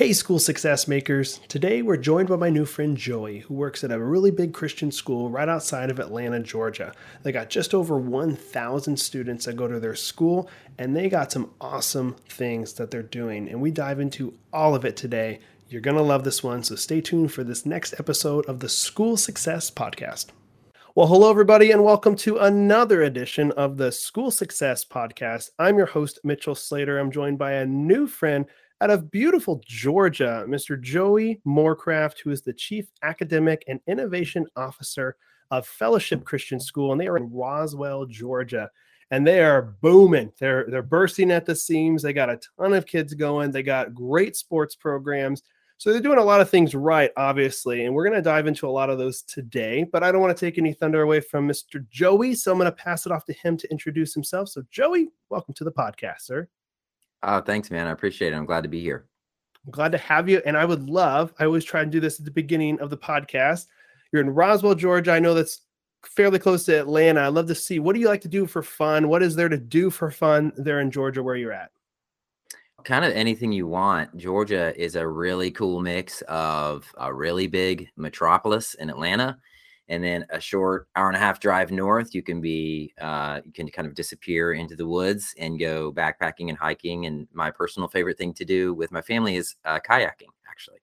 Hey, school success makers. Today we're joined by my new friend Joey, who works at a really big Christian school right outside of Atlanta, Georgia. They got just over 1,000 students that go to their school, and they got some awesome things that they're doing. And we dive into all of it today. You're to love this one, so stay tuned for this next episode of the School Success Podcast. Well, hello, everybody, and welcome to another edition of the School Success Podcast. I'm your host, Mitchell Slater. I'm joined by a new friend out of beautiful Georgia, Mr. Joey Morecraft, who is the Chief Academic and Innovation Officer of Fellowship Christian School, and they are in Roswell, Georgia. And they are booming. They're they're bursting at the seams. They got a ton of kids going. They got great sports programs. So they're doing a lot of things right, obviously, and we're going to dive into a lot of those today. But I don't want to take any thunder away from Mr. Joey, so I'm going to pass it off to him to introduce himself. So, Joey, welcome to the podcast, sir. Oh, thanks, man. I appreciate it. I'm glad to be here. I'm glad to have you. And I would love, I always try and do this at the beginning of the podcast. You're in Roswell, Georgia. I know that's fairly close to Atlanta. I'd love to see what do you like to do for fun? What is there to do for fun there in Georgia where you're at? Kind of anything you want. Georgia is a really cool mix of a really big metropolis in Atlanta, and then a short hour and a half drive north. You can be, uh, you can kind of disappear into the woods and go backpacking and hiking. And my personal favorite thing to do with my family is uh, kayaking, actually.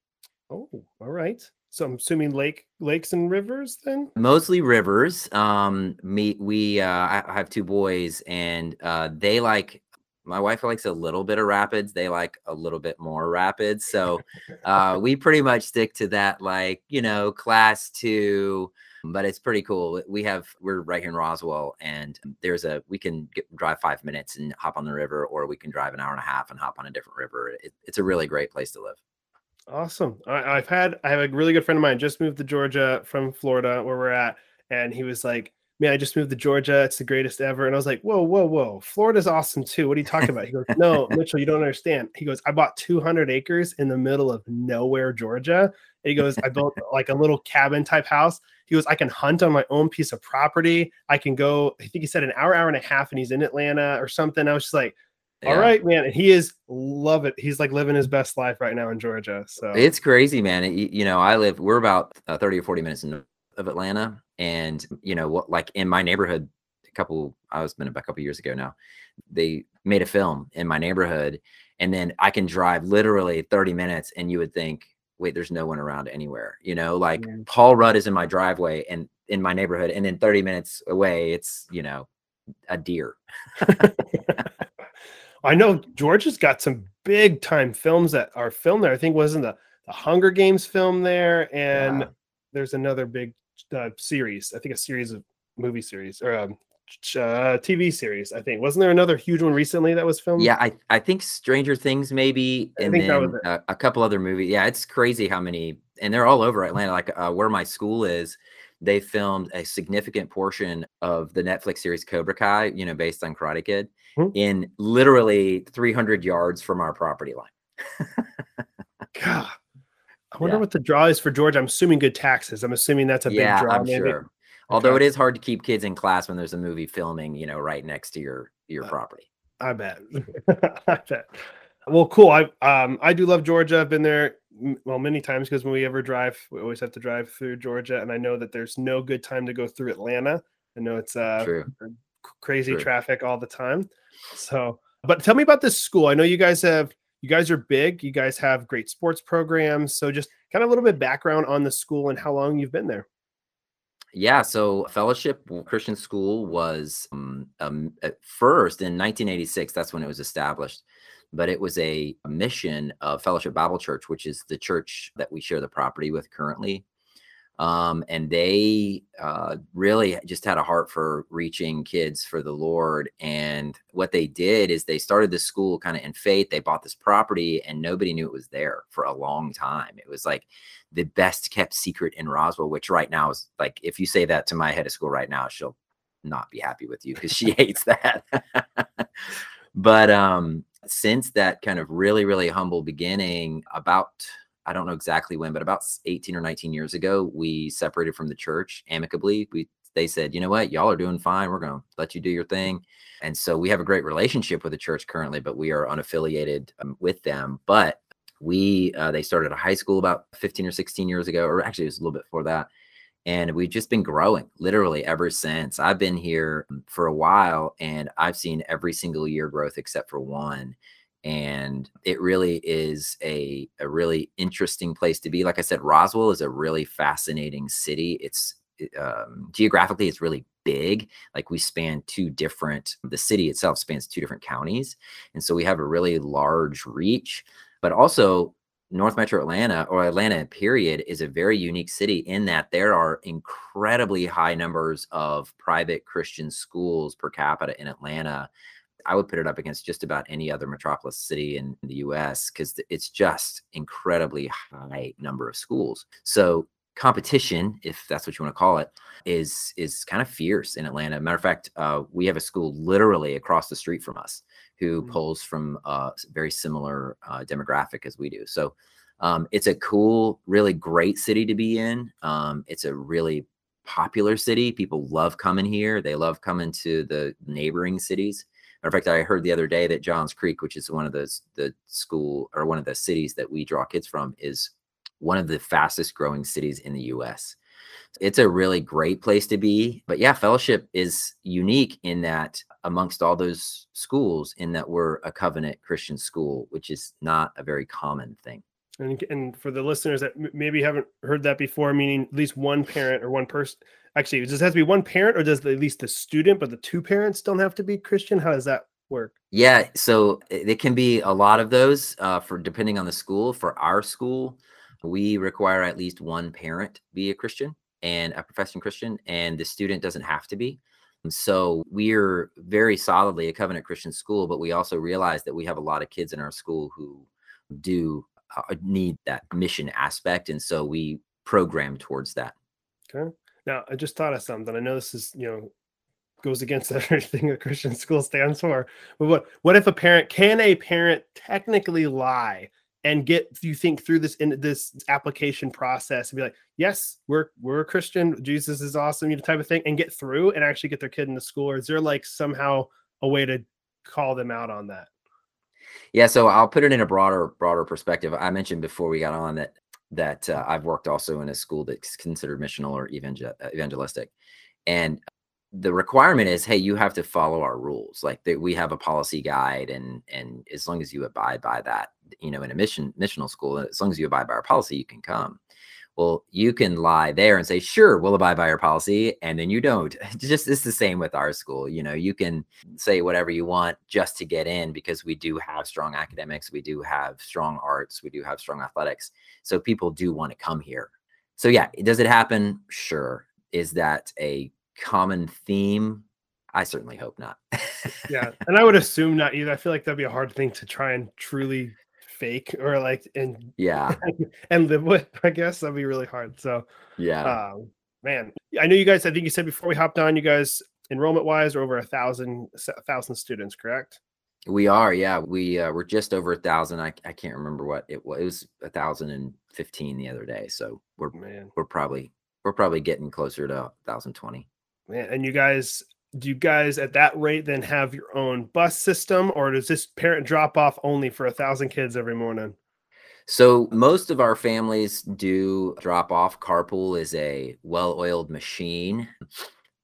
Oh, all right. So I'm assuming lake, lakes and rivers then? Mostly rivers. Um, me, we, uh, I I have two boys, and uh, they like. My wife likes a little bit of rapids. They like a little bit more rapids. So uh, we pretty much stick to that, like you know, class two. But it's pretty cool. We have we're right here in Roswell, and um, there's a we can get, drive five minutes and hop on the river, or we can drive an hour and a half and hop on a different river. It, it's a really great place to live. Awesome. I, I've had I have a really good friend of mine just moved to Georgia from Florida where we're at, and he was like, "Man, I just moved to Georgia. It's the greatest ever." And I was like, "Whoa, whoa, whoa! Florida's awesome too. What are you talking about?" He goes, "No, Mitchell, you don't understand." He goes, "I bought 200 acres in the middle of nowhere, Georgia." And he goes, "I built like a little cabin type house." He goes, "I can hunt on my own piece of property. I can go. I think he said an hour, hour and a half, and he's in Atlanta or something." I was just like. All Yeah. right, man. And he is love it. He's like living his best life right now in Georgia. So It's crazy, man. It- you, know, I live. We're about uh, thirty or forty minutes north of Atlanta, and you know, what like in my neighborhood, a couple. I was been about a couple years ago now. They made a film in my neighborhood, and then I can drive literally thirty minutes, and you would think, wait, there's no one around anywhere. You know, like Yeah. Paul Rudd is in my driveway and in my neighborhood, and then thirty minutes away, it's you know, a deer. I know Georgia's got some big time films that are filmed there. I think wasn't the the Hunger Games film there, and Yeah. there's another big uh, series. I think a series of movie series or um, uh, TV series. I think wasn't there another huge one recently that was filmed? Yeah, I, I think Stranger Things maybe, I and then a, a couple other movies. Yeah, it's crazy how many, and they're all over Atlanta. Like uh, where my school is, they filmed a significant portion of the Netflix series Cobra Kai, you know, based on Karate Kid, Hmm. in literally 300 yards from our property line. God. I wonder Yeah. what the draw is for Georgia. I'm assuming good taxes. I'm assuming that's a big yeah, draw. I'm sure. Although Okay. it is hard to keep kids in class when there's a movie filming, you know, right next to your your Uh, property. I bet. I bet. Well, cool. I um I do love Georgia. I've been there well many times because when we ever drive, we always have to drive through Georgia, and I know that there's no good time to go through Atlanta. I know it's uh True. crazy True. traffic all the time. So, but tell me about this school. I know you guys have you guys are big. You guys have great sports programs. So just kind of a little bit background on the school and how long you've been there. Yeah, so Fellowship Christian School was um, um, at first in 1986. That's when it was established. but it was a mission of Fellowship Bible Church, which is the church that we share the property with currently. Um, and they uh, really just had a heart for reaching kids for the Lord. And what they did is they started this school kind of in faith. They bought this property, and nobody knew it was there for a long time. It was like the best kept secret in Roswell, which right now is like if you say that to my head of school right now, she'll not be happy with you because she hates that. but um, since that kind of really, really humble beginning, about I don't know exactly when, but about 18 or 19 years ago, we separated from the church amicably. We they said, you know what, y'all are doing fine. We're going to let you do your thing. And so we have a great relationship with the church currently, but we are unaffiliated um, with them. But we uh, they started a high school about 15 or 16 years ago, or actually it was a little bit before that and we've just been growing literally ever since i've been here for a while and i've seen every single year growth except for one and it really is a, a really interesting place to be. Like i said roswell is a really fascinating city. It's um, geographically it's really big. Like we span two different the city itself spans two different counties and so we have a really large reach. But also North Metro Atlanta or Atlanta period is a very unique city in that there are incredibly high numbers of private Christian schools per capita in Atlanta. I would put it up against just about any other metropolis city in the US because it's just incredibly high number of schools. So competition, if that's what you want to call it, is is kind of fierce in Atlanta. Matter of fact, uh, we have a school literally across the street from us who mm-hmm. pulls from a very similar uh, demographic as we do. So um, it's a cool, really great city to be in. Um, it's a really popular city. People love coming here. They love coming to the neighboring cities. Matter of fact, I heard the other day that Johns Creek, which is one of those the school or one of the cities that we draw kids from, is one of the fastest growing cities in the U.S. It's a really great place to be. But yeah, fellowship is unique in that amongst all those schools, in that we're a covenant Christian school, which is not a very common thing. And, and for the listeners that maybe haven't heard that before, meaning at least one parent or one person, actually, does it have to be one parent or does the, at least the student, but the two parents don't have to be Christian? How does that work? Yeah, so it can be a lot of those uh, for depending on the school. For our school, we require at least one parent be a Christian and a professing Christian, and the student doesn't have to be. And so we're very solidly a covenant Christian school, but we also realize that we have a lot of kids in our school who do uh, need that mission aspect. And so we program towards that. Okay. Now, I just thought of something. I know this is, you know, goes against everything a Christian school stands for. But what what if a parent can a parent technically lie and get you think through this in this application process and be like yes we're we're a christian jesus is awesome you know type of thing and get through and actually get their kid into school or is there like somehow a way to call them out on that yeah so i'll put it in a broader broader perspective i mentioned before we got on that that uh, i've worked also in a school that's considered missional or evangel- evangelistic. And the requirement is hey you have to follow our rules like that we have a policy guide and and as long as you abide by that you know in a mission missional school as long as you abide by our policy you can come well you can lie there and say sure we'll abide by our policy and then you don't just it's the same with our school you know you can say whatever you want just to get in because we do have strong academics we do have strong arts we do have strong athletics so people do want to come here so yeah does it happen sure is that a common theme? I certainly hope not. yeah, and I would assume not either. I feel like that'd be a hard thing to try and truly fake or like and yeah and, live with. I guess that'd be really hard. So yeah, um, man, I know you guys. I think you said before we hopped on, you guys enrollment wise are over a thousand a thousand students, correct? We are, yeah. We uh, we're just over a thousand. I, I can't remember what it was. It was a thousand and fifteen the other day. So we're man, we're probably we're probably getting closer to thousand twenty. Man, and you guys, do you guys at that rate then have your own bus system, or does this parent drop off only for a thousand kids every morning? So most of our families do drop off. Carpool is a well-oiled machine.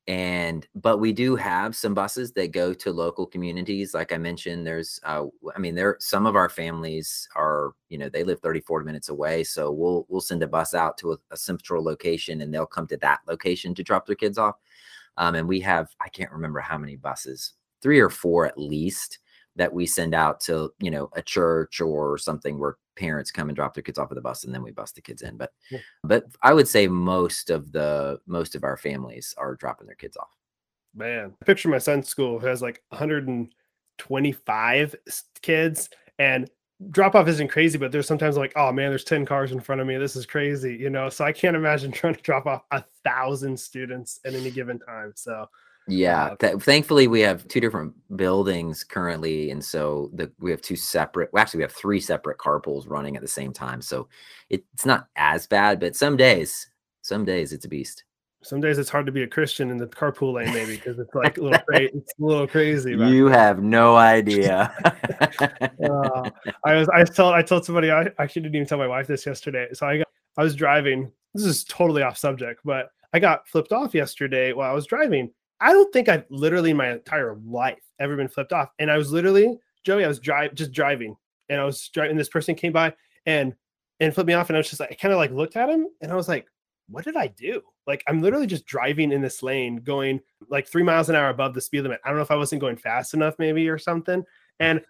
And but we do have some buses that go to local communities. Like I mentioned, there's uh I mean, there some of our families are, you know, they live 30, 40 minutes away. So we'll we'll send a bus out to a, a central location and they'll come to that location to drop their kids off. Um, and we have, I can't remember how many buses, three or four at least, that we send out to you know a church or something where parents come and drop their kids off at the bus and then we bus the kids in but Yeah. but i would say most of the most of our families are dropping their kids off Man, I picture my son's school who has like 125 kids, and drop off isn't crazy, but there's sometimes like, oh man, there's 10 cars in front of me. This is crazy, you know. So I can't imagine trying to drop off a thousand students at any given time. So Yeah, Uh, th- thankfully we have two different buildings currently, and so the we have two separate. Well, actually, we have three separate carpools running at the same time, so it, it's not as bad. But some days, some days it's a beast. Some days it's hard to be a Christian in the carpool lane, maybe because it's like a little crazy. It's a little crazy. You have no idea. Uh, I was I told I told somebody I actually didn't even tell my wife this yesterday. So I got I was driving. This is totally off subject, but I got flipped off yesterday while I was driving. I don't think I've literally in my entire life ever been flipped off. And I was literally Joey. I was drive just driving, and I was driving. This person came by and and flipped me off, and I was just like I kind of like looked at him, and I was like, what did I do? Like I'm literally just driving in this lane, going like three miles an hour above the speed limit. I don't know if I wasn't going fast enough, maybe or something. And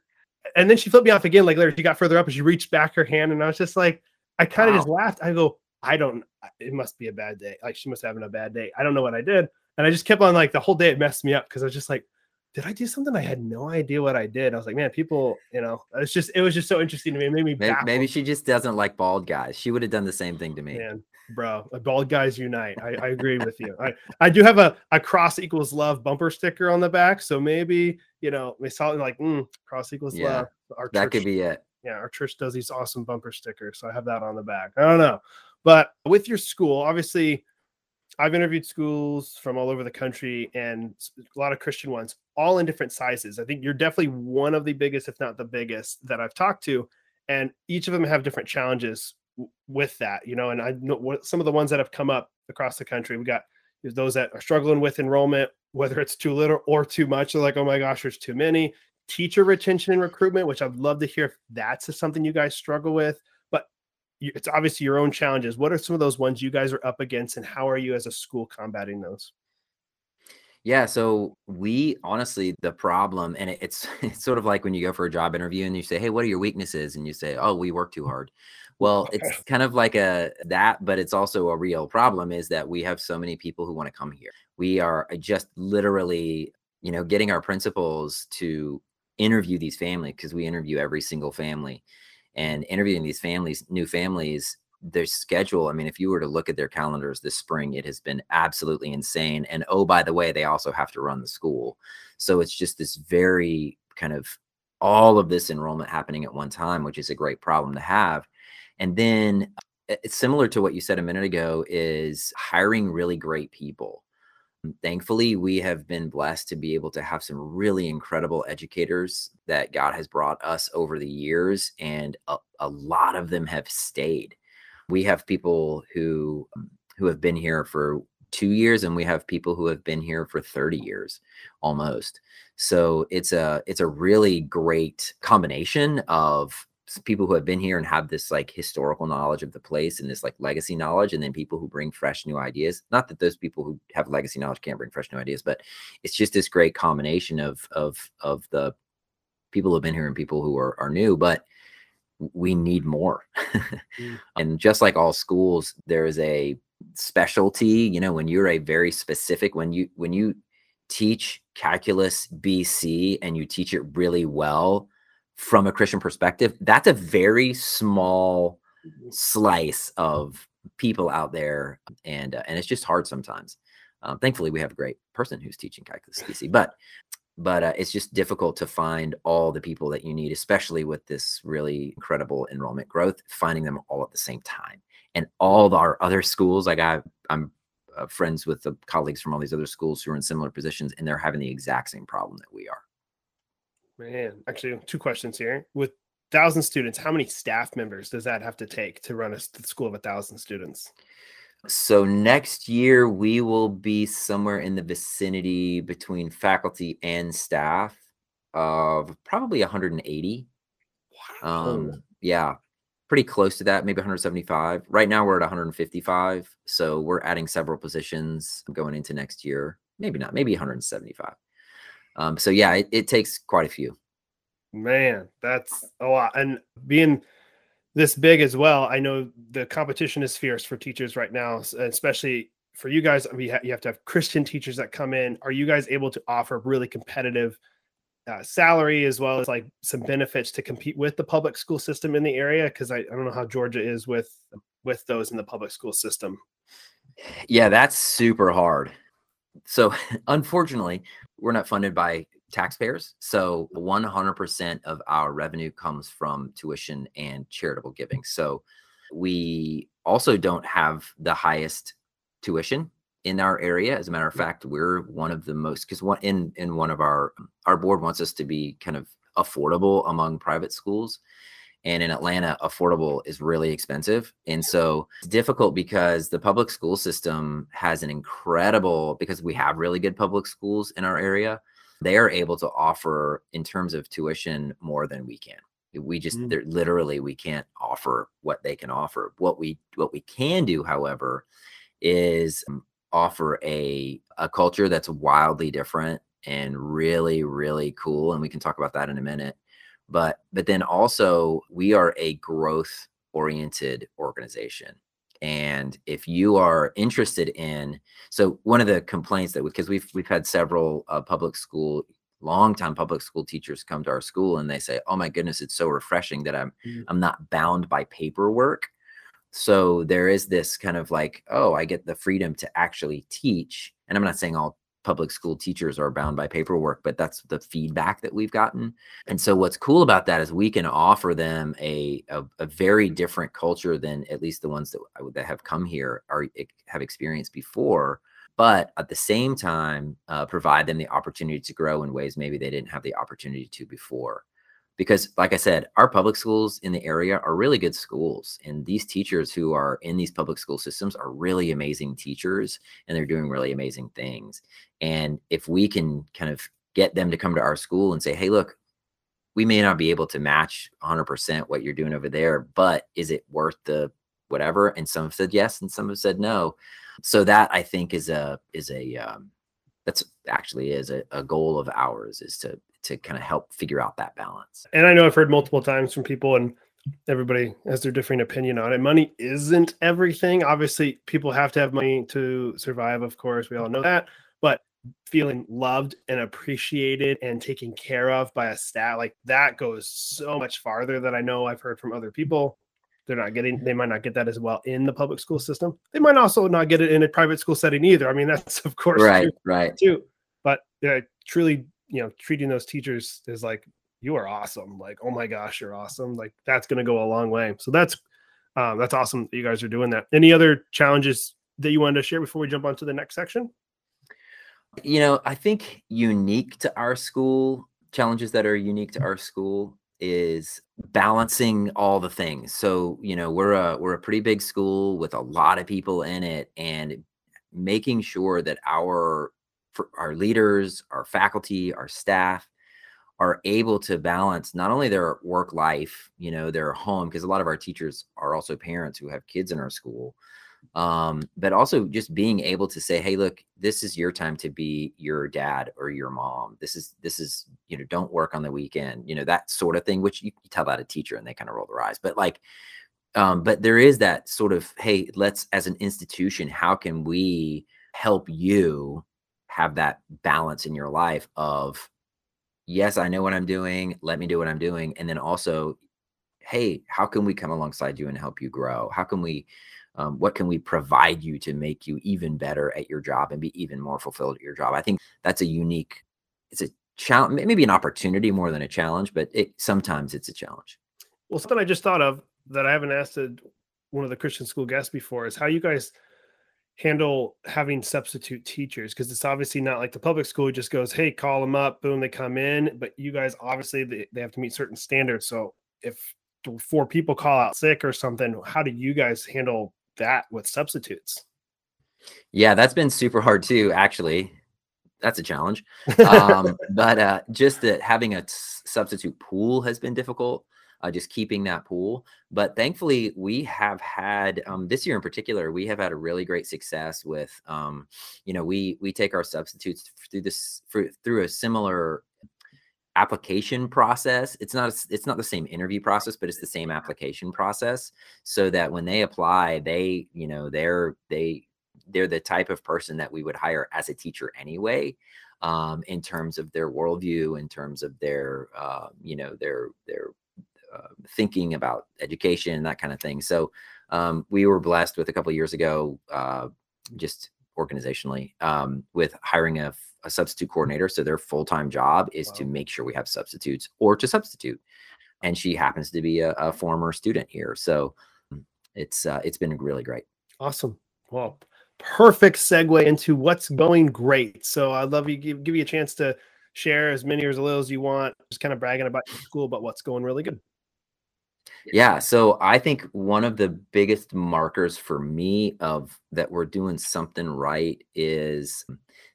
and then she flipped me off again. Like later, she got further up and she reached back her hand, and I was just like, I kind of just laughed. I go, I don't. It must be a bad day. Like she must be having a bad day. I don't know what I did, and I just kept on like the whole day. It messed me up because I was just like, did I do something? I had no idea what I did. I was like, man, people, you know, it's just it was just so interesting to me. It made me maybe, maybe she just doesn't like bald guys. She would have done the same thing to me. Man, bro, bald guys unite. I, I agree with you. I, I do have a, a cross equals love bumper sticker on the back. So maybe, you know, they saw it like, mm, cross equals Yeah, love. Our That church, could be it. yeah, our church does these awesome bumper stickers. So I have that on the back. I don't know. But with your school, obviously, I've interviewed schools from all over the country and a lot of Christian ones, all in different sizes. I think you're definitely one of the biggest, if not the biggest, that I've talked to. And each of them have different challenges with that, you know. And I know what some of the ones that have come up across the country. We got those that are struggling with enrollment, whether it's too little or too much. They're like, oh my gosh, there's too many. Teacher retention and recruitment, which I'd love to hear if that's something you guys struggle with. But it's obviously your own challenges. What are some of those ones you guys are up against, and how are you as a school combating those? Yeah, so we honestly the problem, and it, it's it's sort of like when you go for a job interview and you say, "Hey, what are your weaknesses?" and you say, "Oh, we work too hard." Well, it's kind of like a that, but it's also a real problem is that we have so many people who want to come here. We are uh, just literally, you know, getting our principals to interview these families because we interview every single family, and interviewing these families, new families, their schedule. I mean, if you were to look at their calendars this spring, it has been absolutely insane. And oh, by the way, they also have to run the school. So it's just this very kind of all of this enrollment happening at one time, which is a great problem to have. And then uh, it's similar to what you said a minute ago is hiring really great people. Thankfully, we have been blessed to be able to have some really incredible educators that God has brought us over the years, and a, a lot of them have stayed we have people who um, who have been here for two years and we have people who have been here for 30 years almost so it's a it's a really great combination of people who have been here and have this like historical knowledge of the place and this like legacy knowledge and then people who bring fresh new ideas not that those people who have legacy knowledge can't bring fresh new ideas but it's just this great combination of of of the people who have been here and people who are, are new but we need more Mm. and just like all schools there is a specialty you know when you're a very specific when you when you teach calculus bc and you teach it really well from a christian perspective that's a very small slice of people out there and uh, and it's just hard sometimes um, thankfully we have a great person who's teaching calculus bc but but uh, it's just difficult to find all the people that you need, especially with this really incredible enrollment growth, finding them all at the same time. And all of our other schools, like I, I'm uh, friends with the colleagues from all these other schools who are in similar positions, and they're having the exact same problem that we are. Man, actually, two questions here. With thousand students, how many staff members does that have to take to run a school of a thousand students? So next year we will be somewhere in the vicinity between faculty and staff of probably 180. Um, yeah, pretty close to that, maybe 175. Right now we're at 155, so we're adding several positions going into next year. Maybe not, maybe 175. Um, so yeah, it, it takes quite a few. Man, that's a lot. And being this big as well, I know the competition is fierce for teachers right now, especially for you guys. We ha- you have to have Christian teachers that come in. Are you guys able to offer really competitive uh, salary as well as like some benefits to compete with the public school system in the area? Because I, I don't know how Georgia is with with those in the public school system. Yeah, that's super hard. So, unfortunately, we're not funded by taxpayers. So, 100% of our revenue comes from tuition and charitable giving. So, we also don't have the highest tuition in our area. As a matter of fact, we're one of the most because one in in one of our our board wants us to be kind of affordable among private schools. And in Atlanta, affordable is really expensive. And so it's difficult because the public school system has an incredible, because we have really good public schools in our area, they are able to offer, in terms of tuition, more than we can. We just, Mm. literally, we can't offer what they can offer. What we, what we can do, however, is offer a, a culture that's wildly different and really, really cool. And we can talk about that in a minute but but then also we are a growth oriented organization and if you are interested in so one of the complaints that because we've we've had several uh, public school long time public school teachers come to our school and they say oh my goodness it's so refreshing that i'm Mm. i'm not bound by paperwork so there is this kind of like oh i get the freedom to actually teach and i'm not saying all public school teachers are bound by paperwork but that's the feedback that we've gotten. And so what's cool about that is we can offer them a a, a very different culture than at least the ones that that have come here are have experienced before but at the same time uh, provide them the opportunity to grow in ways maybe they didn't have the opportunity to before because like i said our public schools in the area are really good schools and these teachers who are in these public school systems are really amazing teachers and they're doing really amazing things. And if we can kind of get them to come to our school and say hey look we may not be able to match 100% what you're doing over there but is it worth the whatever? And some have said yes and some have said no. So that i think is a is a um, that's actually is a, a goal of ours is to to kind of help figure out that balance and I know I've heard multiple times from people, and everybody has their differing opinion on it. Money isn't everything. Obviously, people have to have money to survive. Of course, we all know that. But feeling loved and appreciated and taken care of by a staff like that goes so much farther than I know I've heard from other people. They're not getting. They might not get that as well in the public school system. They might also not get it in a private school setting either. I mean, that's of course right true right too. But uh, truly, you know, treating those teachers is like you are awesome. Like, oh my gosh, you're awesome. Like that's going to go a long way. So that's um, that's awesome that you guys are doing that. Any other challenges that you wanted to share before we jump on to the next section? you know i think unique to our school challenges that are unique to our school is balancing all the things so you know we're a we're a pretty big school with a lot of people in it and making sure that our for our leaders our faculty our staff are able to balance not only their work life you know their home because a lot of our teachers are also parents who have kids in our school um, but also just being able to say hey look this is your time to be your dad or your mom. This is this is you know don't work on the weekend you know that sort of thing which you, you tell that a teacher and they kind of roll their eyes but like um, but there is that sort of hey let's as an institution how can we help you have that balance in your life of yes i know what i'm doing let me do what i'm doing and then also hey how can we come alongside you and help you grow? How can we um, what can we provide you to make you even better at your job and be even more fulfilled at your job? I think that's a unique it's a challenge maybe an opportunity more than a challenge but it sometimes it's a challenge. Well, something I just thought of that I haven't asked one of the Christian school guests before is how you guys handle having substitute teachers because it's obviously not like the public school just goes hey call them up boom they come in but you guys obviously they, they have to meet certain standards. So if four people call out sick or something how do you guys handle that with substitutes? Yeah that's been super hard too actually. That's a challenge. Um, but uh, just that having a substitute pool has been difficult uh, just keeping that pool but thankfully we have had um, this year in particular we have had a really great success with um, you know we we take our substitutes through this through, a similar application process. It's not a- it's not the same interview process but it's the same application process so that when they apply they you know they're they they're the type of person that we would hire as a teacher anyway um, in terms of their worldview in terms of their uh, you know their their uh, thinking about education and that kind of thing so um, we were blessed with a couple of years ago uh, just organizationally um, with hiring a, a substitute coordinator. So their full time job is to make sure we have substitutes or to substitute. And she happens to be a, a former student here, so mm, it's uh, it's been really great. Awesome. Well, perfect segue into what's going great. So I'd love you give, give you a chance to share as many or as little as you want, just kind of bragging about your school, but what's going really good. Yeah, so I think one of the biggest markers for me of that we're doing something right is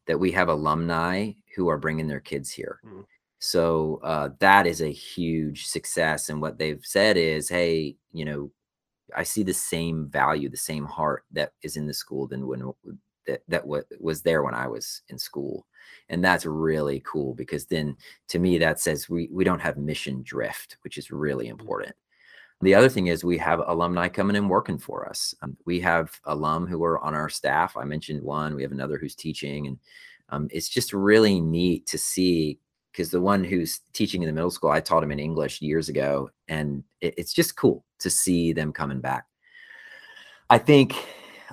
that we have alumni who are bringing their kids here. Mm. So uh, that is a huge success. And what they've said is, hey, you know, I see the same value, the same heart that is in the school than when that that wa- was there when I was in school, and that's really cool because then to me that says we we don't have mission drift, which is really important. The other thing is we have alumni coming and working for us. Um, we have alum who are on our staff. I mentioned one. We have another who's teaching, and um, it's just really neat to see because the one who's teaching in the middle school, I taught him in English years ago, and it- it's just cool to see them coming back. I think,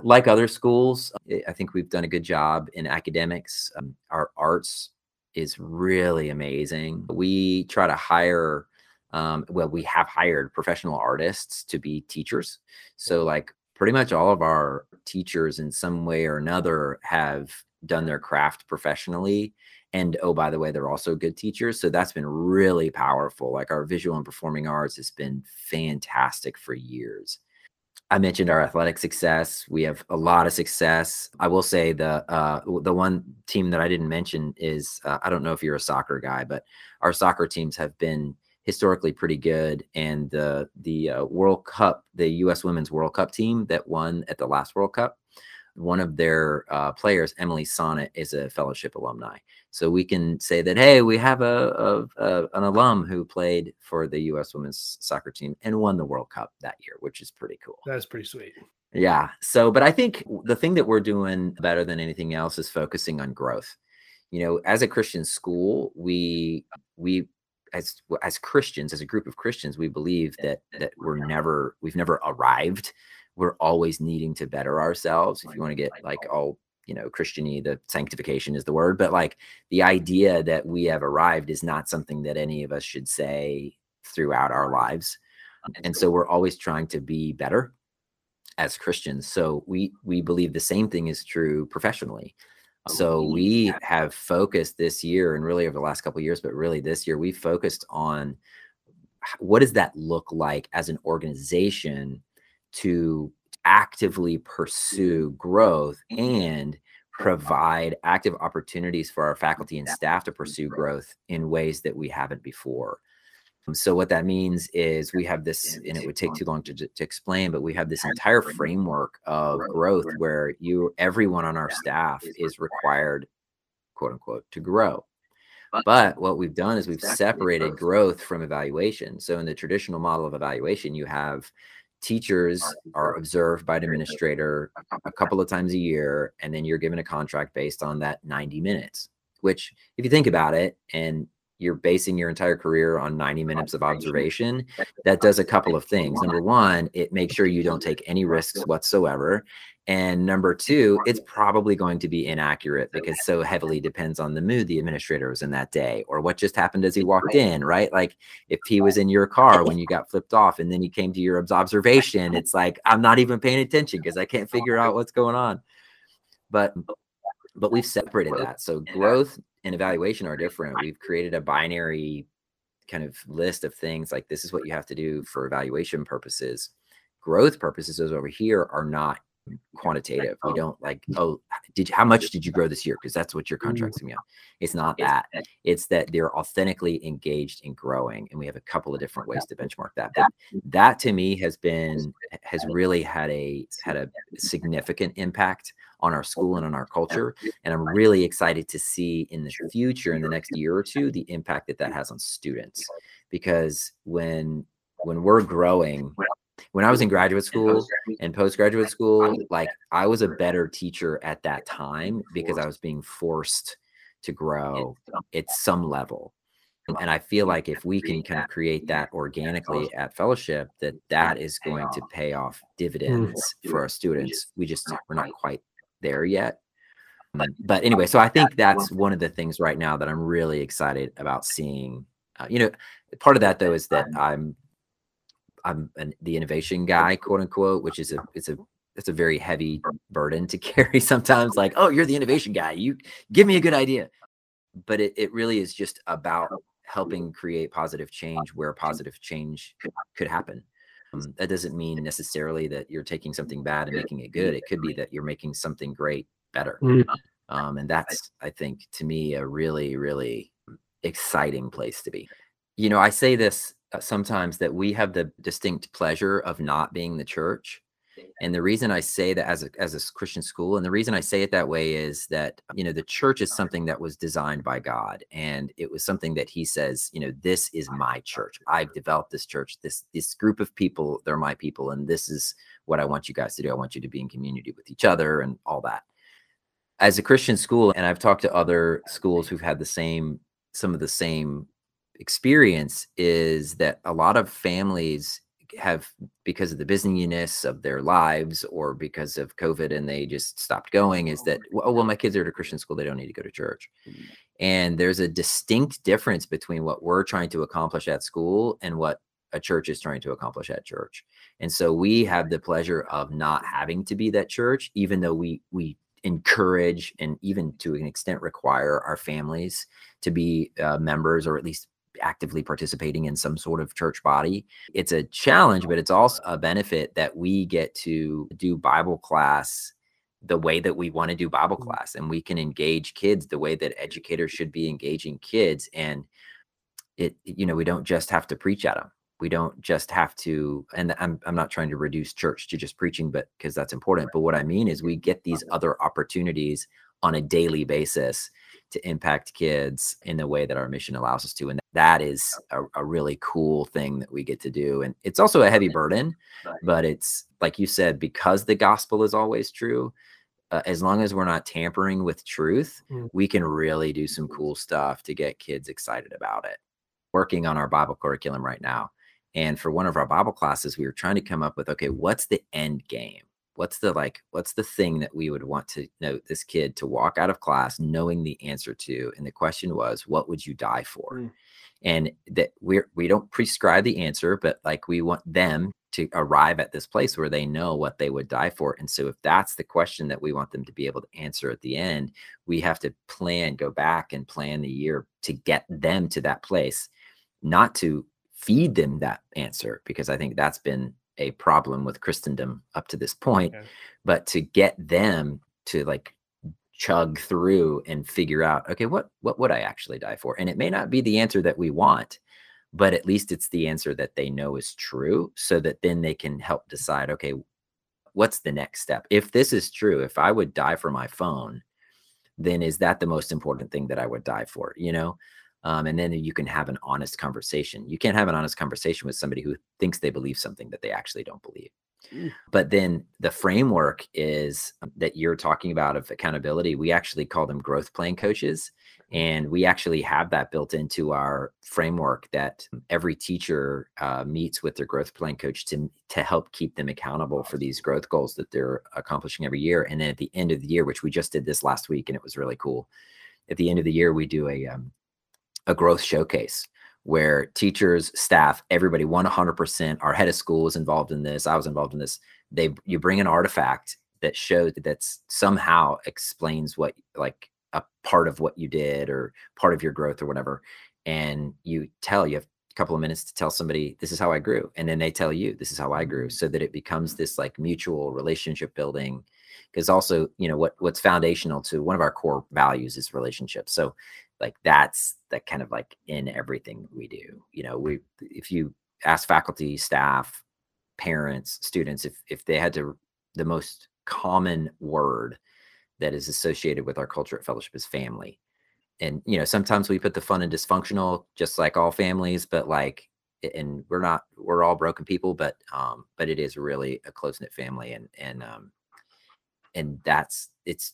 like other schools, I- I think we've done a good job in academics. Um, our arts is really amazing. We try to hire, um, well, we have hired professional artists to be teachers. So, like, pretty much all of our teachers, in some way or another, have done their craft professionally. And oh, by the way, they're also good teachers. So that's been really powerful. Like our visual and performing arts has been fantastic for years. I mentioned our athletic success. We have a lot of success. I will say the uh, the one team that I didn't mention is uh, I don't know if you're a soccer guy, but our soccer teams have been historically pretty good. And the the uh, World Cup, the U.S. Women's World Cup team that won at the last World Cup, one of their uh, players, Emily Sonnett, is a fellowship alumni. So we can say that, hey, we have a, a, a an alum who played for the U.S. Women's Soccer team and won the World Cup that year, which is pretty cool. That's pretty sweet. Yeah. So, but I think the thing that we're doing better than anything else is focusing on growth. You know, as a Christian school, we we as as Christians, as a group of Christians, we believe that that we're never we've never arrived. We're always needing to better ourselves. If you want to get like oh all you know Christiany, the sanctification is the word, but like the idea that we have arrived is not something that any of us should say throughout our lives. And so we're always trying to be better as Christians. So we we believe the same thing is true professionally. So we have focused this year and really over the last couple of years, but really this year we focused on what does that look like as an organization to actively pursue growth and provide active opportunities for our faculty and staff to pursue growth in ways that we haven't before. So what that means is we have this, and it would take too long to, to explain, but we have this entire framework of growth where you, everyone on our staff is required, quote unquote, to grow. But what we've done is we've separated growth from evaluation. So in the traditional model of evaluation, you have teachers are observed. by an administrator a couple of times a year, and then you're given a contract based on that 90 minutes. Which, if you think about it, and you're basing your entire career on 90 minutes of observation, that does a couple of things. Number one, it makes sure you don't take any risks whatsoever. And number two, it's probably going to be inaccurate because so heavily depends on the mood the administrator was in that day or what just happened as he walked in, right? Like if he was in your car when you got flipped off and then he came to your observation, it's like, I'm not even paying attention because I can't figure out what's going on. But but we've separated that. So growth and evaluation are different. We've created a binary kind of list of things like this is what you have to do for evaluation purposes. Growth purposes those over here are not quantitative. We don't like, oh, did you, how much did you grow this year? Because that's what your contract's be on. It's not that. It's that they're authentically engaged in growing, and we have a couple of different ways to benchmark that. But that to me has been has really had a had a significant impact on our school and on our culture. And I'm really excited to see in the future, in the next year or two, the impact that that has on students. Because when when we're growing, when I was in graduate school and postgraduate school, like I was a better teacher at that time because I was being forced to grow at some level. And I feel like if we can kind of create that organically at fellowship, that that is going to pay off dividends for our students. We just we're not quite there. yet. But anyway, so I think that's one of the things right now that I'm really excited about seeing. Uh, you know, part of that though is that I'm I'm an, the innovation guy, quote unquote, which is a it's a it's a very heavy burden to carry sometimes. Like, oh, you're the innovation guy. You give me a good idea. But it, it really is just about helping create positive change where positive change could, happen. Um, that doesn't mean necessarily that you're taking something bad and making it good. It could be that you're making something great better. Mm. Um, and that's, I think, to me, a really, really exciting place to be. You know, I say this Uh, sometimes that we have the distinct pleasure of not being the church. And the reason I say that as a, as a Christian school, and the reason I say it that way is that, you know, the church is something that was designed by God. And it was something that he says, you know, this is my church. I've developed this church, this, this group of people, they're my people. And this is what I want you guys to do. I want you to be in community with each other and all that. As a Christian school, and I've talked to other schools who've had the same, some of the same experience is that a lot of families have because of the busyness of their lives or because of covid and they just stopped going is that oh well my kids are at a christian school they don't need to go to church. And there's a distinct difference between what we're trying to accomplish at school and what a church is trying to accomplish at church. And so we have the pleasure of not having to be that church even though we we encourage and even to an extent require our families to be uh, members or at least actively participating in some sort of church body. It's a challenge, but it's also a benefit that we get to do Bible class the way that we want to do Bible mm-hmm. class and we can engage kids the way that educators should be engaging kids. And it, you know, we don't just have to preach at them. We don't just have to, and I'm, I'm not trying to reduce church to just preaching, but because that's important. But what I mean is we get these other opportunities on a daily basis to impact kids in the way that our mission allows us to. And that is a, a, really cool thing that we get to do. And it's also a heavy burden, but it's like you said, because the gospel is always true. Uh, as long as we're not tampering with truth, mm. we can really do some cool stuff to get kids excited about it. Working on our Bible curriculum right now. And for one of our Bible classes, we were trying to come up with okay, what's the end game? What's the like what's the thing that we would want to know this kid to walk out of class knowing the answer to? And the question was what would you die for? Mm. and that we're we don't prescribe the answer but like we want them to arrive at this place where they know what they would die for. And so if that's the question that we want them to be able to answer at the end we have to plan go back and plan the year to get them to that place not to feed them that answer because i think that's been a problem with Christendom up to this point, okay. but to get them to like chug through and figure out, okay, what what would I actually die for? And it may not be the answer that we want, but at least it's the answer that they know is true, so that then they can help decide, okay, what's the next step? If this is true, if I would die for my phone, then is that the most important thing that I would die for? You know, um, and then you can have an honest conversation. You can't have an honest conversation with somebody who thinks they believe something that they actually don't believe. Mm. But then the framework is um, that you're talking about of accountability. We actually call them growth plan coaches. And we actually have that built into our framework that every teacher uh, meets with their growth plan coach to, to help keep them accountable for these growth goals that they're accomplishing every year. And then at the end of the year, which we just did this last week, and it was really cool. At the end of the year, we do a um, a growth showcase where teachers, staff, everybody, 100%, our head of school was involved in this. I was involved in this. They, you bring an artifact that shows that that's somehow explains what, like a part of what you did or part of your growth or whatever. And you tell, you have a couple of minutes to tell somebody this is how I grew, and then they tell you this is how I grew, Mm-hmm. so that it becomes this like mutual relationship building. Because also, you know, what what's foundational to one of our core values is relationships. So, like that's that kind of like in everything we do. You know, we if you ask faculty, staff, parents, students, if if they had to, the most common word that is associated with our culture at fellowship is family and you know sometimes we put the fun and dysfunctional just like all families but like and we're not we're all broken people but um but it is really a close knit family and and um and that's it's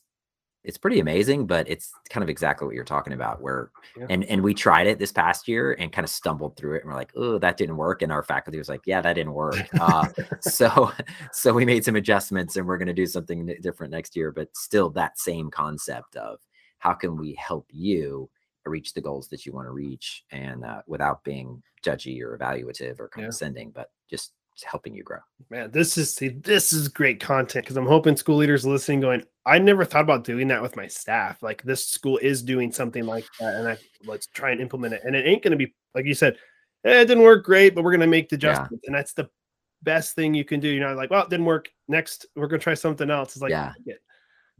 it's pretty amazing but it's kind of exactly what you're talking about where Yeah. and and we tried it this past year and kind of stumbled through it and we're like oh that didn't work and our faculty was like yeah that didn't work. Uh so so we made some adjustments and we're going to do something different next year but still that same concept of how can we help you reach the goals that you want to reach? And uh, without being judgy or evaluative or condescending but just helping you grow Man, this is see, this is great content because I'm hoping school leaders listening going, I never thought about doing that with my staff. Like this school is doing something like that, and I let's try and implement it. And it ain't gonna be like you said, eh, it didn't work great, but we're gonna make the Yeah. adjustments, and that's the best thing you can do. You're not like, well, it didn't work. Next, we're gonna try something else. It's like, Yeah. It."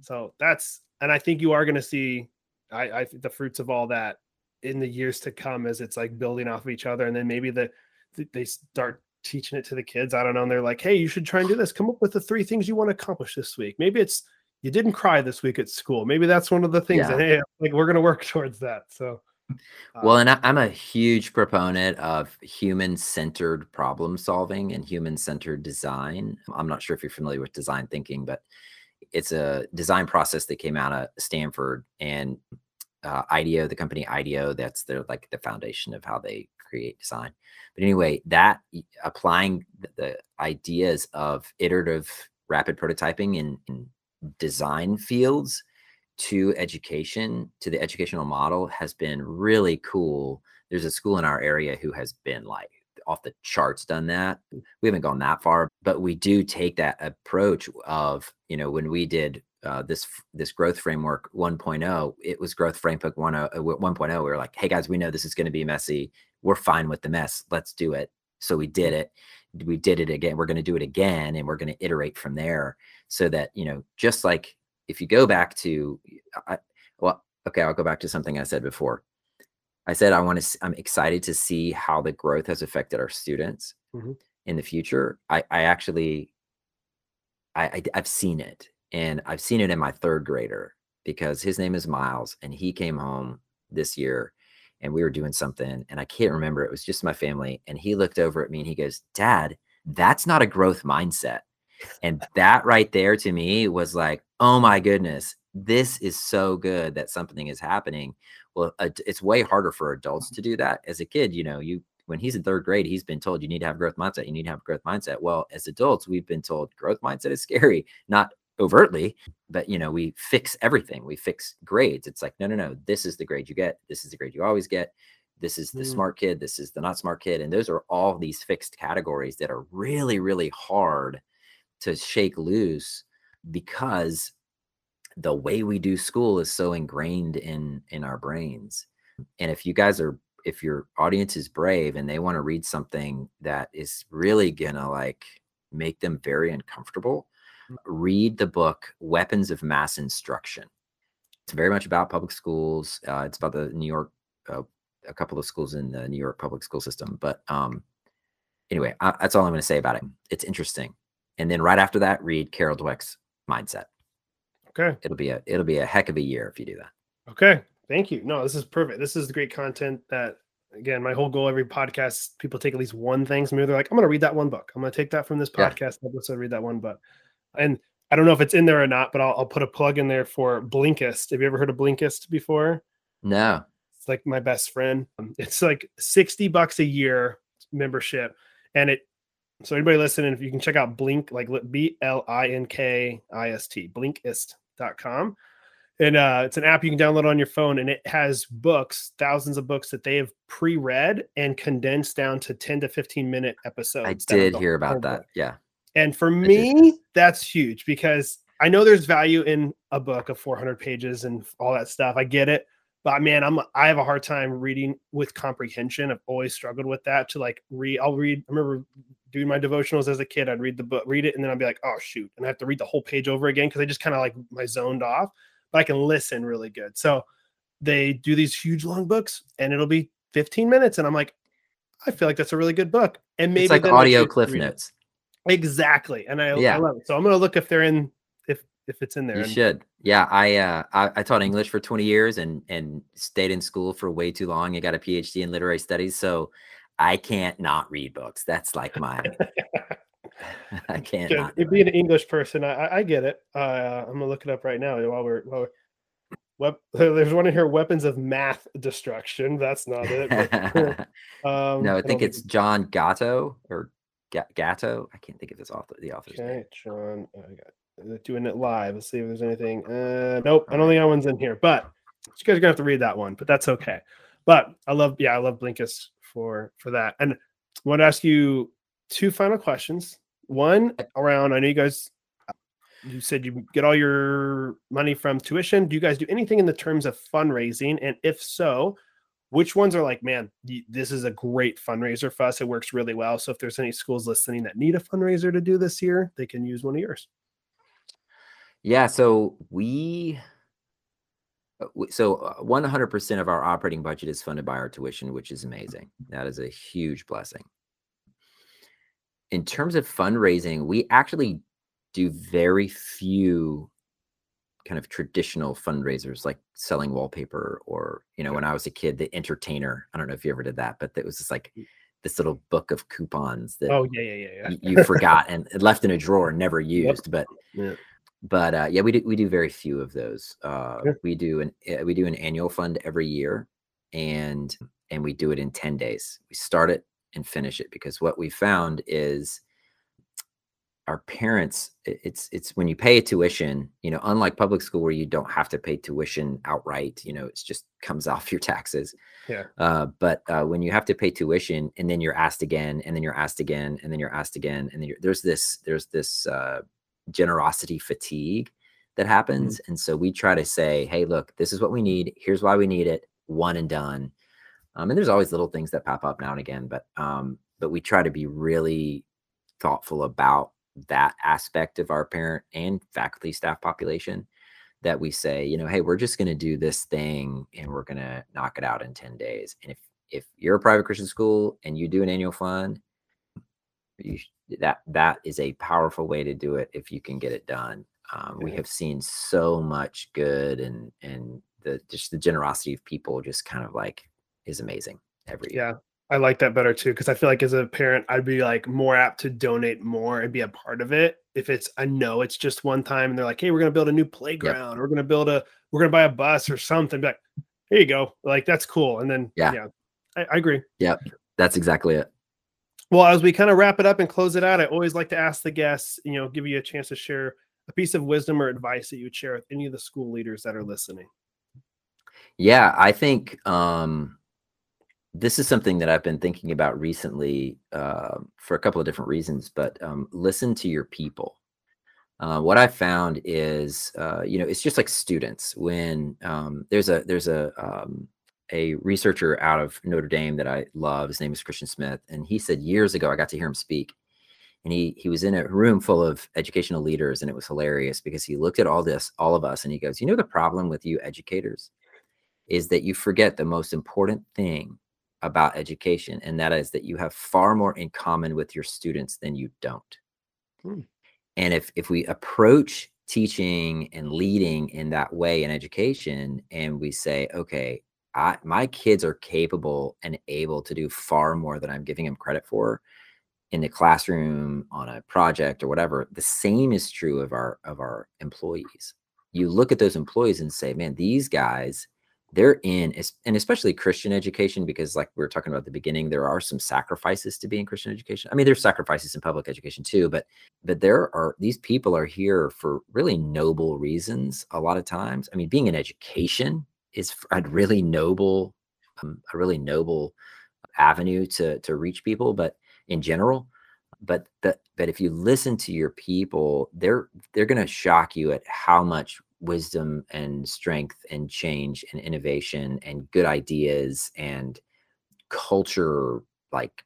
so that's, and I think you are gonna see, I, I think the fruits of all that in the years to come as it's like building off of each other, and then maybe the th- they start teaching it to the kids. I don't know. And they're like, hey, you should try and do this. Come up with the three things you want to accomplish this week. Maybe it's you didn't cry this week at school. Maybe that's one of the things Yeah. that hey, like we're gonna work towards that. So well uh, and I, i'm a huge proponent of human-centered problem solving and human-centered design i'm not sure if you're familiar with design thinking but it's a design process that came out of stanford and uh, ideo the company ideo that's their like the foundation of how they create design. But anyway that applying th- the ideas of iterative rapid prototyping in, in design fields to education to the educational model has been really cool. There's a school in our area who has been like off the charts done that. We haven't gone that far but we do take that approach of you know when we did uh, this this growth framework 1.0 it was growth framework 1.0 uh, 1.0 we were like hey guys we know this is going to be messy we're fine with the mess let's do it. So we did it we did it again we're going to do it again and we're going to iterate from there so that you know just like if you go back to I, well okay i'll go back to something i said before. I said i want to i'm excited to see how the growth has affected our students Mhm. in the future. I i actually I, I i've seen it and i've seen it in my third grader because his name is miles and he came home this year and we were doing something and i can't remember it was just my family and he looked over at me and he goes dad that's not a growth mindset and that right there to me was like, oh my goodness, this is so good that something is happening. Well, it's way harder for adults to do that. As a kid, you know, you when he's in third grade, he's been told you need to have growth mindset. You need to have growth mindset. Well, as adults, we've been told growth mindset is scary, not overtly, but you know, we fix everything. We fix grades. It's like, no, no, no. This is the grade you get. This is the grade you always get. This is the Mm. smart kid. This is the not smart kid. And those are all these fixed categories that are really, really hard to shake loose because the way we do school is so ingrained in in our brains and if you guys are if your audience is brave and they want to read something that is really gonna like make them very uncomfortable read the book weapons of mass instruction it's very much about public schools uh, it's about the new york uh, a couple of schools in the new york public school system but um anyway I, that's all i'm going to say about it it's interesting and then right after that read carol dweck's mindset okay. it'll be a it'll be a heck of a year if you do that Okay. Thank you. No, this is perfect. This is great content that again, my whole goal every podcast, people take at least one thing. So maybe they're like, I'm gonna read that one book. I'm gonna take that from this podcast yeah. episode, read that one book. And I don't know if it's in there or not, but I'll, I'll put a plug in there for Blinkist. Have you ever heard of Blinkist before? no It's like my best friend. Um, It's like 60 bucks a year membership. And it, so anybody listening, if you can check out Blink, like B L I N K I S T, blinkist.com. And uh, it's an app you can download on your phone, and it has books, thousands of books that they have pre read and condensed down to 10 to 15 minute episodes. i did hear about that book. yeah And for me, that's huge because I know there's value in a book of 400 pages and all that stuff. I get it. But man, I'm I have a hard time reading with comprehension. I've always struggled with that. To like read, I'll read. I remember doing my devotionals as a kid. I'd read the book, read it, and then I'd be like, oh shoot, and I have to read the whole page over again because I just kind of like my zoned off. But I can listen really good. So they do these huge long books, and it'll be 15 minutes, and I'm like, I feel like that's a really good book. And maybe it's like audio cliff notes. it. Exactly, and I, I love it. So I'm gonna look if they're in if if it's in there. You and- should. Yeah, I, uh, I I taught English for 20 years and and stayed in school for way too long. I got a PhD in literary studies, so I can't not read books. That's like my I can't Good. not. do If it. being an English person, I, I- get it. Uh, I'm gonna look it up right now while we're while we're. Wep- there's one in here: weapons of math destruction. That's not it. but, um, no, I think it's John Gatto or Gatto. I can't think of this author, the author's name. okay. I got uh, doing it live. Let's see if there's anything. Uh, nope, I don't think that one's in here. But you guys are gonna have to read that one. But that's okay. But I love, yeah, I love Blinkist for for that. And I want to ask you two final questions. One around. I know you guys you said you get all your money from tuition. Do you guys do anything in the terms of fundraising? And if so, which ones are like, man, this is a great fundraiser for us. It works really well. So if there's any schools listening that need a fundraiser to do this year, they can use one of yours. Yeah, so we uh, so uh, 100% of our operating budget is funded by our tuition, which is amazing. That is a huge blessing. In terms of fundraising, we actually do very few kind of traditional fundraisers like selling wallpaper or you know when i was a kid the entertainer i don't know if you ever did that but it was just like this little book of coupons that Oh yeah, yeah, yeah, yeah. you forgot and left in a drawer never used but Yeah. but uh yeah we do we do very few of those uh Sure. we do an uh, we do an annual fund every year and and we do it in 10 days we start it and finish it because what we found is our parents it's it's when you pay a tuition you know unlike public school where you don't have to pay tuition outright you know it's just comes off your taxes. Yeah. uh, but uh, when you have to pay tuition and then you're asked again and then you're asked again and then you're asked again and then you're, there's this there's this uh, generosity fatigue that happens. And so we try to say hey look this is what we need. Here's why we need it. One and done. Um, and there's always little things that pop up now and again but um, but we try to be really thoughtful about that aspect of our parent and faculty staff population that we say, you know, hey, we're just going to do this thing and we're going to knock it out in 10 days. And if if you're a private Christian school and you do an annual fund, you, that that is a powerful way to do it if you can get it done. Um, We have seen so much good and and the just the generosity of people just kind of like is amazing every year. I like that better too because I feel like as a parent, I'd be like more apt to donate more and be a part of it. If it's I know it's just one time and they're like, hey, we're gonna build a new playground, we're gonna build a, we're gonna buy a bus or something. Be like, here you go, like that's cool. And then Yeah. yeah, I, I agree. Yeah, that's exactly it. Well, as we kind of wrap it up and close it out, I always like to ask the guests, you know, give you a chance to share a piece of wisdom or advice that you would share with any of the school leaders that are listening. Yeah, I think um, this is something that I've been thinking about recently uh, for a couple of different reasons. But um, listen to your people. Uh, what I found is, uh, you know, it's just like students. When um, there's a there's a um, a researcher out of Notre Dame that I love. His name is Christian Smith, and he said years ago I got to hear him speak, and he he was in a room full of educational leaders, and it was hilarious because he looked at all this, all of us, and he goes, "You know the problem with you educators is that you forget the most important thing about education, and that is that you have far more in common with your students than you don't." Hmm. And if if we approach teaching and leading in that way in education, and we say, okay, I, my kids are capable and able to do far more than I'm giving them credit for in the classroom on a project or whatever. The same is true of our of our employees. You look at those employees and say, man, these guys, they're in, and especially Christian education, because like we were talking about the beginning, there are some sacrifices to be in Christian education. I mean, there's sacrifices in public education too, but but there are these people are here for really noble reasons. A lot of times, I mean, being in education is a really noble, um, a really noble avenue to to reach people. But in general, but but but if you listen to your people, they're they're going to shock you at how much wisdom and strength and change and innovation and good ideas and culture like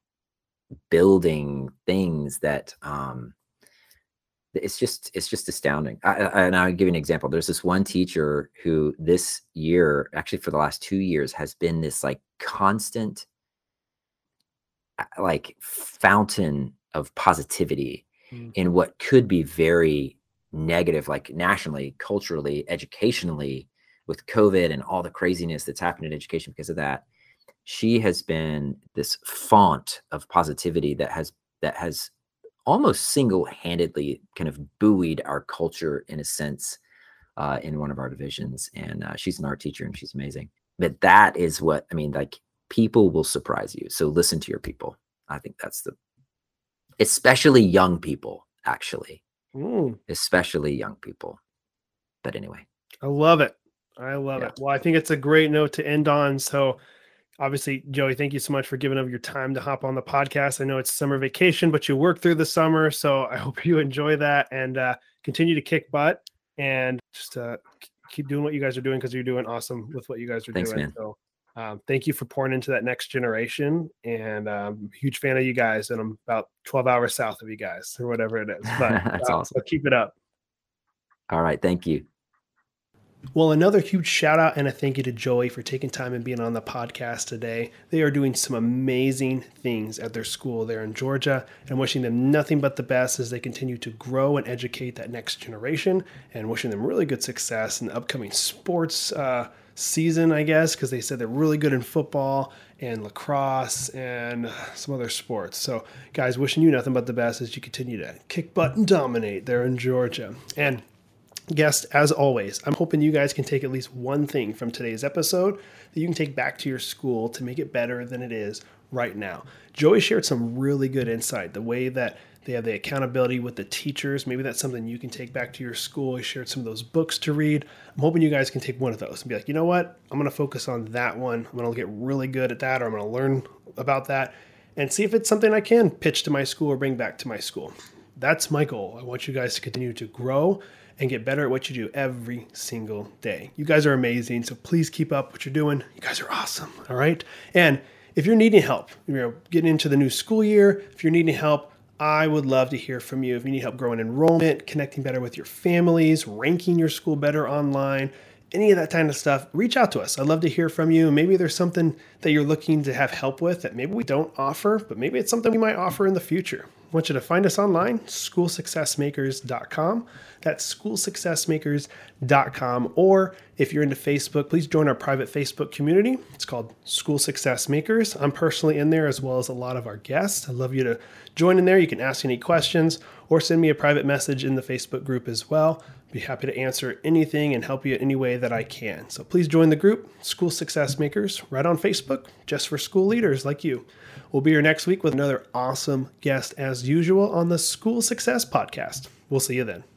building things that um it's just it's just astounding I, I, and i'll give you an example there's this one teacher who this year actually for the last two years has been this like constant uh, like fountain of positivity Mm. in what could be very negative like nationally culturally educationally with covid and all the craziness that's happened in education because of that she has been this font of positivity that has that has almost single-handedly kind of buoyed our culture in a sense uh, in one of our divisions. And uh, she's an art teacher and she's amazing. But that is what i mean like people will surprise you. So listen to your people. I think that's the especially young people actually Mm, especially young people but anyway I love it. I love Yeah. it. Well, I think it's a great note to end on. So, obviously, Joey, thank you so much for giving up your time to hop on the podcast. I know it's summer vacation, but you work through the summer. So, I hope you enjoy that and uh, continue to kick butt and just uh, keep doing what you guys are doing because you're doing awesome with what you guys are Thanks, doing. man. So, um, thank you for pouring into that next generation. And um, huge fan of you guys. And I'm about 12 hours south of you guys or whatever it is. But That's uh, awesome. so keep it up. all right thank you Well, another huge shout out and a thank you to Joey for taking time and being on the podcast today. They are doing some amazing things at their school there in Georgia and wishing them nothing but the best as they continue to grow and educate that next generation and wishing them really good success in the upcoming sports uh, season, I guess, because they said they're really good in football and lacrosse and some other sports. So, guys, wishing you nothing but the best as you continue to kick butt and dominate there in Georgia. And guest, as always, I'm hoping you guys can take at least one thing from today's episode that you can take back to your school to make it better than it is right now. Joey shared some really good insight, the way that they have the accountability with the teachers. Maybe that's something you can take back to your school. He shared some of those books to read. I'm hoping you guys can take one of those and be like, you know what? I'm going to focus on that one. I'm going to get really good at that, or I'm going to learn about that and see if it's something I can pitch to my school or bring back to my school. That's my goal. I want you guys to continue to grow and get better at what you do every single day. You guys are amazing, so please keep up what you're doing. You guys are awesome, all right? And if you're needing help, you know, getting into the new school year, if you're needing help, I would love to hear from you. If you need help growing enrollment, connecting better with your families, ranking your school better online, any of that kind of stuff, reach out to us. I'd love to hear from you. Maybe there's something that you're looking to have help with that maybe we don't offer, but maybe it's something we might offer in the future. I want you to find us online, schoolsuccessmakers.com. That's schoolsuccessmakers.com. Or if you're into Facebook, please join our private Facebook community. It's called School Success Makers. I'm personally in there as well as a lot of our guests. I'd love you to join in there. You can ask any questions or send me a private message in the Facebook group as well. Be happy to answer anything and help you in any way that I can. So please join the group, School Success Makers, right on Facebook, just for school leaders like you. We'll be here next week with another awesome guest as usual on the School Success Podcast. We'll see you then.